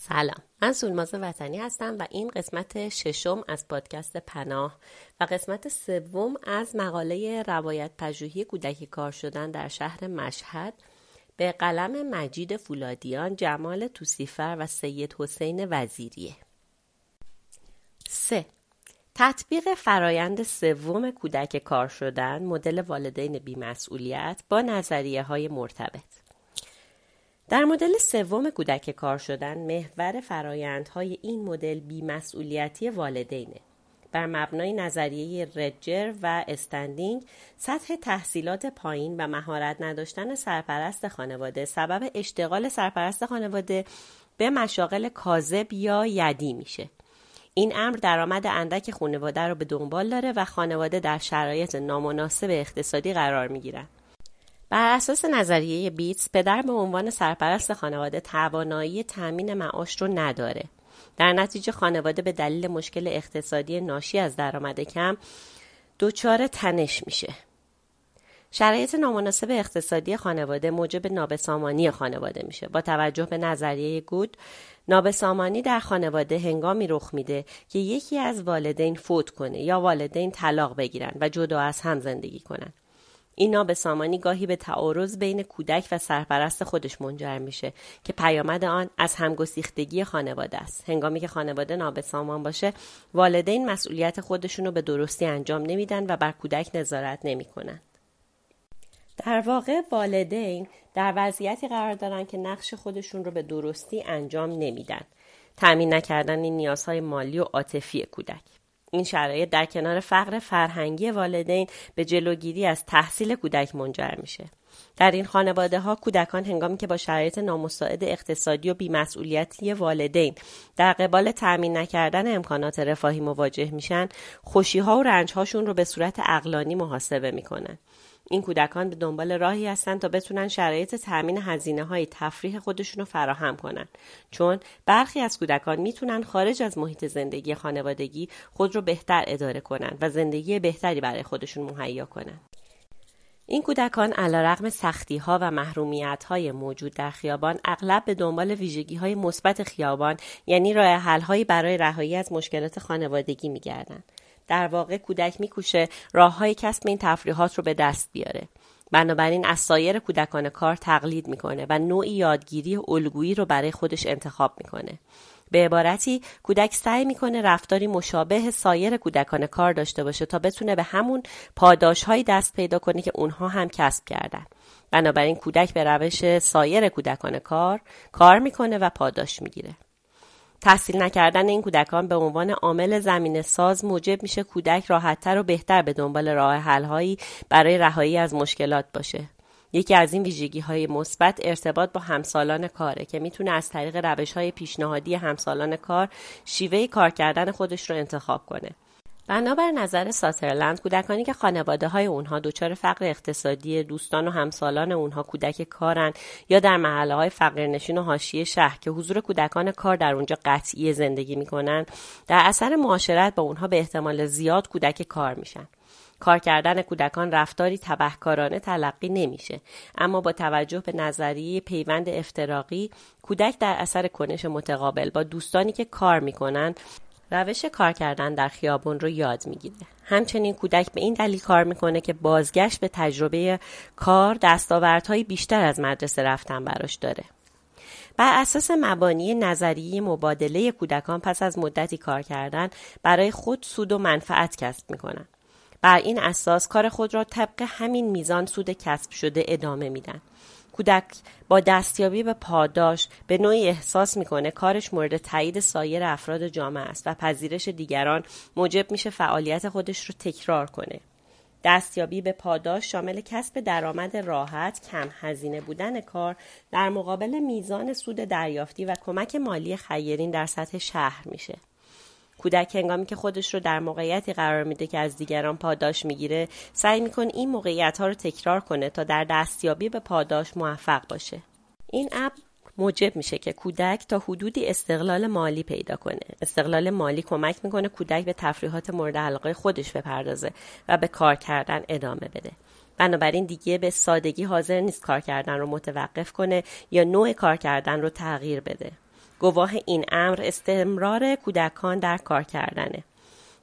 سلام. من سولماز وطنی هستم و این قسمت ششم از پادکست پناه و قسمت سوم از مقاله روایت پژوهی کودکی کار شدن در شهر مشهد به قلم مجید فولادیان جمال توسیفر و سید حسین وزیریه. 3. تطبیق فرایند سوم کودک کار شدن مدل والدین بیمسئولیت با نظریه های مرتبط. در مدل سوم کودک کار شدن محور فرایندهای این مدل بیمسئولیتی والدینه. بر مبنای نظریه رجر و استندینگ سطح تحصیلات پایین و مهارت نداشتن سرپرست خانواده سبب اشتغال سرپرست خانواده به مشاغل کاذب یا یدی میشه. این امر درآمد اندک خانواده رو به دنبال داره و خانواده در شرایط نامناسب اقتصادی قرار می‌گیرن. بر اساس نظریه بیتس پدر به عنوان سرپرست خانواده توانایی تأمین معاش رو نداره. در نتیجه خانواده به دلیل مشکل اقتصادی ناشی از درآمد کم دچار تنش میشه. شرایط نامناسب اقتصادی خانواده موجب نابسامانی خانواده میشه. با توجه به نظریه گود نابسامانی در خانواده هنگامی رخ میده که یکی از والدین فوت کنه یا والدین طلاق بگیرن و جدا از هم زندگی کنن. این نابسامانی گاهی به تعارض بین کودک و سرپرست خودش منجر میشه که پیامد آن از همگسیختگی خانواده است. هنگامی که خانواده نابسامان باشه والدین مسئولیت خودشون رو به درستی انجام نمیدن و بر کودک نظارت نمی‌کنن. در واقع والدین در وضعیتی قرار دارن که نقش خودشون رو به درستی انجام نمیدن. تأمین نکردن این نیازهای مالی و عاطفی کودک. این شرایط در کنار فقر فرهنگی والدین به جلوگیری از تحصیل کودک منجر میشه. در این خانواده ها کودکان هنگامی که با شرایط نامساعد اقتصادی و بیمسئولیتی والدین در قبال تأمین نکردن امکانات رفاهی مواجه میشن خوشی ها و رنج هاشون رو به صورت اقلانی محاسبه می‌کنن. این کودکان به دنبال راهی هستند تا بتونن شرایط تأمین هزینه های تفریح خودشون رو فراهم کنن. چون برخی از کودکان می‌تونن خارج از محیط زندگی خانوادگی خود رو بهتر اداره کنن و زندگی بهتری برای خودشون مهیا کنن. این کودکان علیرغم سختی ها و محرومیت های موجود در خیابان اغلب به دنبال ویژگی های مثبت خیابان یعنی راه حل برای رهایی از مشکلات خانوادگی میگردند. در واقع کودک میکوشه راه های کسب این تفریحات رو به دست بیاره. بنابراین از سایر کودکان کار تقلید می‌کنه و نوعی یادگیری الگویی رو برای خودش انتخاب می‌کنه. به عبارتی کودک سعی می‌کنه رفتاری مشابه سایر کودکان کار داشته باشه تا بتونه به همون پاداش های دست پیدا کنه که اونها هم کسب کردن. بنابراین کودک به روش سایر کودکان کار کار می‌کنه و پاداش می‌گیره. تحصیل نکردن این کودکان به عنوان عامل زمین ساز موجب میشه کودک راحتتر و بهتر به دنبال راه حلهایی برای رهایی از مشکلات باشه. یکی از این ویژگی های مثبت ارتباط با همسالان کاره که می‌تونه از طریق روش های پیشنهادی همسالان کار شیوه کار کردن خودش رو انتخاب کنه. بنابر نظر ساترلند کودکانی که خانواده های اونها دچار فقر اقتصادی دوستان و همسالان اونها کودک کارن یا در محله های فقرنشین و حاشیه شهر که حضور کودکان کار در اونجا قطعی زندگی می‌کنن در اثر معاشرت با اونها به احتمال زیاد کودک کار میشن. کار کردن کودکان رفتاری تبهکارانه تلقی نمیشه. اما با توجه به نظریه پیوند افتراقی کودک در اثر کنش متقابل با دوستانی که کار می‌کنن روش کار کردن در خیابون رو یاد می‌گیره. همچنین کودک به این دلیل کار می‌کنه که بازگشت به تجربه کار دستاوردهای بیشتر از مدرسه رفتن براش داره. بر اساس مبانی نظریه مبادله کودکان پس از مدتی کار کردن برای خود سود و منفعت کسب می‌کنن. بر این اساس کار خود را طبق همین میزان سود کسب شده ادامه میدن. کودک با دستیابی به پاداش به نوعی احساس می‌کنه کارش مورد تایید سایر افراد جامعه است و پذیرش دیگران موجب میشه فعالیت خودش رو تکرار کنه. دستیابی به پاداش شامل کسب درآمد راحت کم هزینه بودن کار در مقابل میزان سود دریافتی و کمک مالی خیرین در سطح شهر میشه. کودک هنگامی که خودش رو در موقعیتی قرار میده که از دیگران پاداش می‌گیره سعی می‌کنه این موقعیت ها رو تکرار کنه تا در دستیابی به پاداش موفق باشه. این اپ موجب میشه که کودک تا حدودی استقلال مالی پیدا کنه. استقلال مالی کمک می‌کنه کودک به تفریحات مورد علاقه خودش بپردازه و به کار کردن ادامه بده. بنابراین دیگه به سادگی حاضر نیست کار کردن رو متوقف کنه یا نوع کار کردن رو تغییر بده. گواه این امر استمرار کودکان در کار کردنه.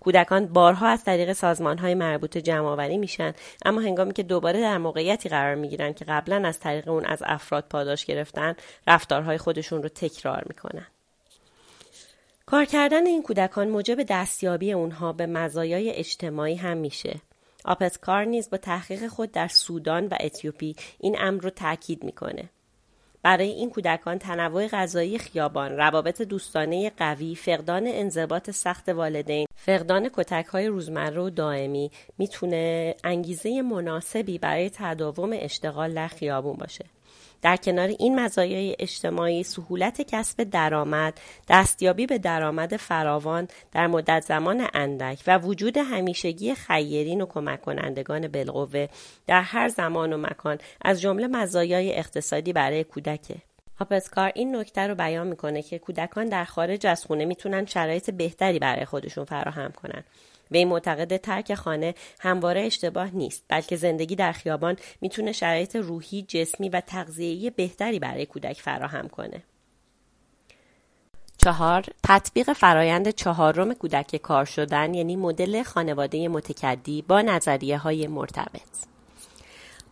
کودکان بارها از طریق سازمان های مربوطه جمع آوری میشن اما هنگامی که دوباره در موقعیتی قرار می‌گیرن که قبلا از طریق اون از افراد پاداش گرفتن رفتارهای خودشون رو تکرار می‌کنن. کار کردن این کودکان موجب دستیابی اونها به مزایای اجتماعی هم میشه. آپسکار نیز با تحقیق خود در سودان و اتیوپی این امر رو تاکید می‌کنه. برای این کودکان تنوع غذایی خیابان، روابط دوستانه قوی، فقدان انضباط سخت والدین، فقدان کتک های روزمره و دائمی می‌تونه انگیزه مناسبی برای تداوم اشتغال در خیابون باشه. در کنار این مزایای اجتماعی سهولت کسب درآمد دستیابی به درآمد فراوان در مدت زمان اندک و وجود همیشگی خیرین و کمک کنندگان بالقوه در هر زمان و مکان از جمله مزایای اقتصادی برای کودکه. هاپسکار این نکته رو بیان می‌کنه که کودکان در خارج از خونه می‌تونن شرایط بهتری برای خودشون فراهم کنن. وی معتقد ترک خانه همواره اشتباه نیست بلکه زندگی در خیابان می‌تونه شرایط روحی جسمی و تغذیه‌ای بهتری برای کودک فراهم کنه. چهار تطبیق فرایند چهارم کودک کار شدن یعنی مدل خانواده متکدی با نظریه های مرتبط.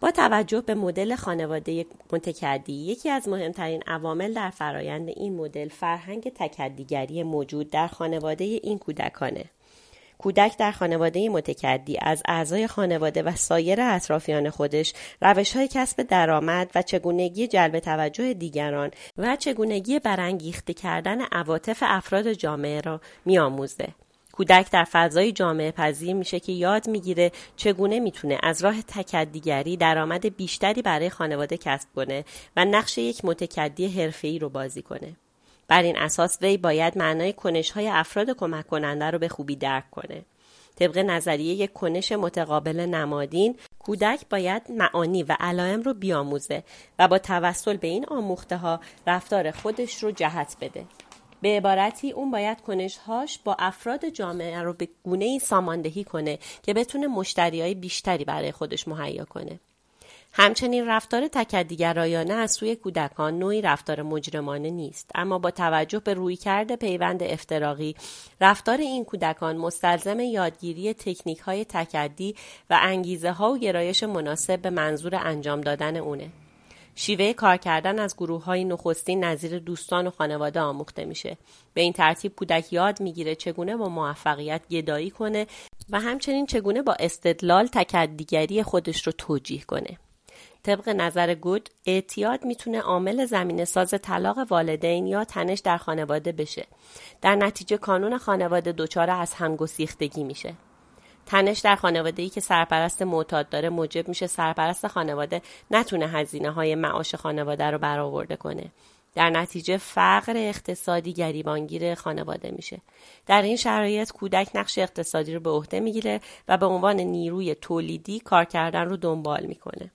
با توجه به مدل خانواده متکدی یکی از مهمترین عوامل در فرایند این مدل فرهنگ تکدیگری موجود در خانواده این کودکانه. کودک در خانواده متکدی از اعضای خانواده و سایر اطرافیان خودش روش های کسب درآمد و چگونگی جلب توجه دیگران و چگونگی برانگیخته کردن عواطف افراد جامعه را میآموزه کودک در فضای جامعه پذیر میشه که یاد می‌گیره چگونه می‌تونه از راه تکدیگری درآمد بیشتری برای خانواده کسب کنه و نقش یک متکدی حرفه‌ای رو بازی کنه. بر این اساس وی باید معنای کنش های افراد کمک کننده رو به خوبی درک کنه. طبق نظریه یک کنش متقابل نمادین کودک باید معانی و علائم رو بیاموزه و با توسل به این آموخته ها رفتار خودش رو جهت بده. به عبارتی اون باید کنشهاش با افراد جامعه رو به گونه ای ساماندهی کنه که بتونه مشتری های بیشتری برای خودش مهیا کنه. همچنین رفتار تکدیگرایانه از سوی کودکان نوعی رفتار مجرمانه نیست اما با توجه به رویکرد پیوند افتراقی رفتار این کودکان مستلزم یادگیری تکنیک های تکدی و انگیزه ها و گرایش مناسب به منظور انجام دادن اونه شیوه کار کردن از گروه های نخستین نظیر دوستان و خانواده آموخته میشه. به این ترتیب کودک یاد می‌گیره چگونه با موفقیت گدایی کنه و همچنین چگونه با استدلال تکدیگری خودش رو توجیه کنه. طبق نظر گود اعتیاد می‌تونه عامل زمین ساز طلاق والدین یا تنش در خانواده بشه. در نتیجه کانون خانواده دچار از همگسیختگی میشه. تنش در خانواده ای که سرپرست معتاد داره موجب میشه سرپرست خانواده نتونه هزینه های معاش خانواده رو برآورده کنه. در نتیجه فقر اقتصادی گریبانگیر خانواده میشه. در این شرایط کودک نقش اقتصادی رو به عهده می‌گیره و به عنوان نیروی تولیدی کار کردن رو دنبال می‌کنه.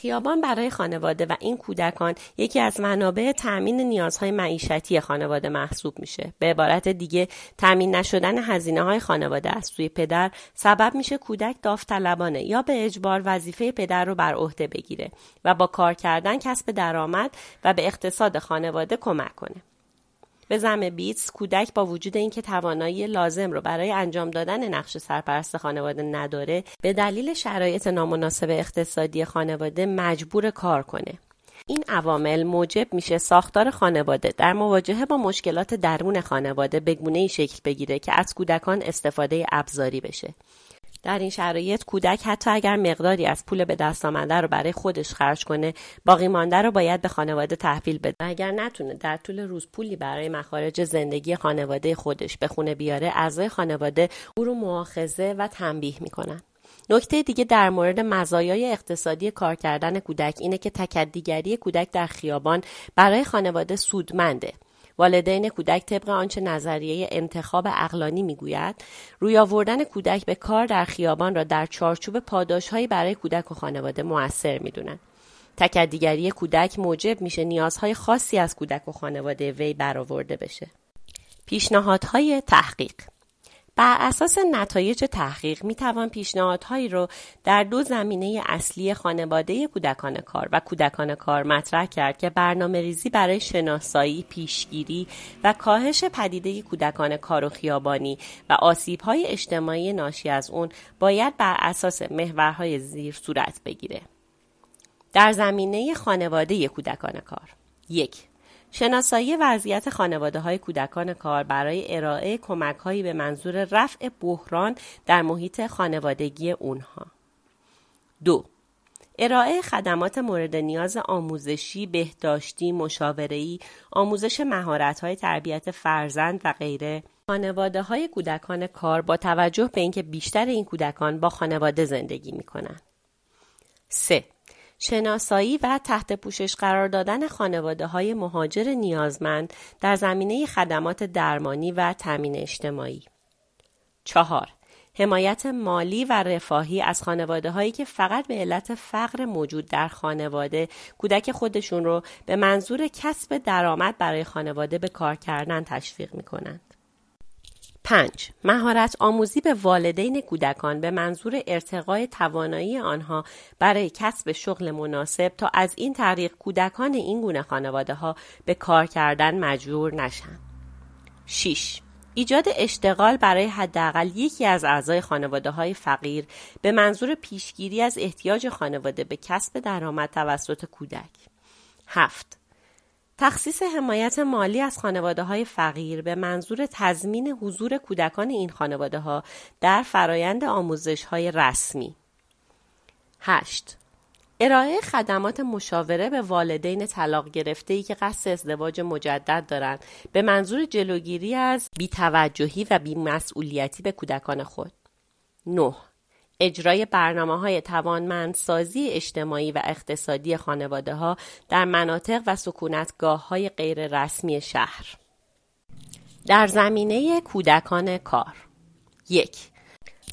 خیابان برای خانواده و این کودکان یکی از منابع تأمین نیازهای معیشتی خانواده محسوب میشه. به عبارت دیگه تأمین نشدن هزینه های خانواده از سوی پدر سبب میشه کودک داوطلبانه یا به اجبار وظیفه پدر رو بر عهده بگیره و با کار کردن کسب درآمد و به اقتصاد خانواده کمک کنه. به زم بیتس کودک با وجود اینکه توانایی لازم رو برای انجام دادن نقش سرپرست خانواده نداره به دلیل شرایط نامناسب اقتصادی خانواده مجبور کار کنه. این عوامل موجب میشه ساختار خانواده در مواجهه با مشکلات درون خانواده به گونه ای شکل بگیره که از کودکان استفاده ابزاری بشه. در این شرایط کودک حتی اگر مقداری از پول به دست آمده رو برای خودش خرج کنه باقی مانده رو باید به خانواده تحویل بده. اگر نتونه در طول روز پولی برای مخارج زندگی خانواده خودش به خونه بیاره اعضای خانواده او رو مؤاخذه و تنبیه می‌کنن. نکته دیگه در مورد مزایای اقتصادی کار کردن کودک اینه که تکدیگری کودک در خیابان برای خانواده سودمنده. والدین کودک طبق آنچه نظریه انتخاب اقلانی می‌گوید روی آوردن کودک به کار در خیابان را در چارچوب پاداشهایی برای کودک و خانواده موثر می‌دونند. تکدیگری کودک موجب میشه نیازهای خاصی از کودک و خانواده وی برآورده بشه. پیشنهادهای تحقیق بر اساس نتایج تحقیق می توان پیشنهادهایی را در دو زمینه اصلی خانواده کودکان کار و کودکان کار مطرح کرد که برنامه ریزی برای شناسایی، پیشگیری و کاهش پدیده کودکان کار و خیابانی و آسیبهای اجتماعی ناشی از اون باید بر اساس محورهای زیر صورت بگیره. در زمینه خانواده کودکان کار یک شناسایی وضعیت خانواده های کودکان کار برای ارائه کمک هایی به منظور رفع بحران در محیط خانوادگی اونها. دو ارائه خدمات مورد نیاز آموزشی، بهداشتی، مشاوره‌ای، آموزش مهارت‌های تربیت فرزند و غیره خانواده های کودکان کار با توجه به اینکه بیشتر این کودکان با خانواده زندگی می کنند. 3. شناسایی و تحت پوشش قرار دادن خانواده های مهاجر نیازمند در زمینه خدمات درمانی و تامین اجتماعی. چهار حمایت مالی و رفاهی از خانواده هایی که فقط به علت فقر موجود در خانواده کودک خودشون رو به منظور کسب درآمد برای خانواده به کار کردن تشویق می کنند. 5. مهارت آموزی به والدین کودکان به منظور ارتقای توانایی آنها برای کسب شغل مناسب تا از این طریق کودکان این گونه خانواده ها به کار کردن مجبور نشند. 6. ایجاد اشتغال برای حداقل یکی از اعضای خانواده های فقیر به منظور پیشگیری از احتیاج خانواده به کسب درآمد توسط کودک. 7. تخصیص حمایت مالی از خانواده های فقیر به منظور تضمین حضور کودکان این خانواده ها در فرایند آموزش های رسمی. 8. ارائه خدمات مشاوره به والدین طلاق گرفته ای که قصد ازدواج مجدد دارند به منظور جلوگیری از بیتوجهی و بیمسئولیتی به کودکان خود. 9. اجرای برنامه های توانمندسازی اجتماعی و اقتصادی خانواده ها در مناطق و سکونتگاه های غیر رسمی شهر. در زمینه کودکان کار. یک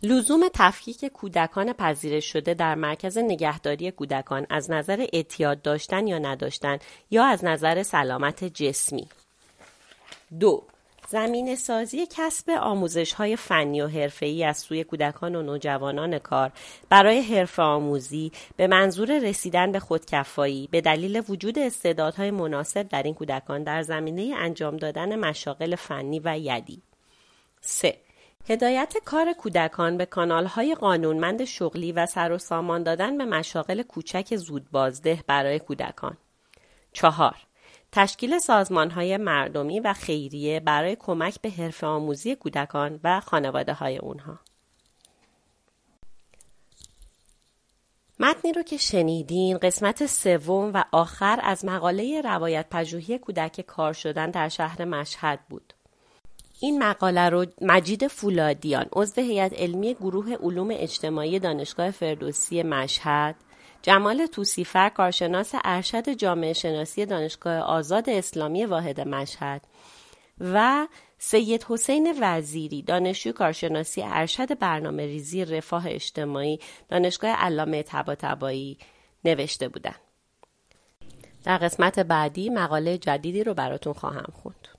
لزوم تفکیک کودکان پذیرش شده در مرکز نگهداری کودکان از نظر اعتیاد داشتن یا نداشتن یا از نظر سلامت جسمی. دو زمین سازی کسب آموزش های فنی و حرفه‌ای از سوی کودکان و نوجوانان کار برای حرف آموزی به منظور رسیدن به خودکفایی به دلیل وجود استعدادهای مناسب در این کودکان در زمینه انجام دادن مشاغل فنی و یدی 3. هدایت کار کودکان به کانالهای قانونمند شغلی و سر و سامان دادن به مشاغل کوچک زودبازده برای کودکان. چهار تشکیل های مردمی و خیریه برای کمک به حرف آموزی کودکان و خانواده های اونها. متنی رو که شنیدین قسمت سوم و آخر از مقاله روایت پژوهی کودک کار شدن در شهر مشهد بود. این مقاله رو مجید فولادیان عضو هیئت علمی گروه علوم اجتماعی دانشگاه فردوسی مشهد جمال توسیفر کارشناس ارشد جامعه شناسی دانشگاه آزاد اسلامی واحد مشهد و سید حسین وزیری دانشجو کارشناسی ارشد برنامه ریزی رفاه اجتماعی دانشگاه علامه طباطبایی نوشته بودند. در قسمت بعدی مقاله جدیدی رو براتون خواهم خوند.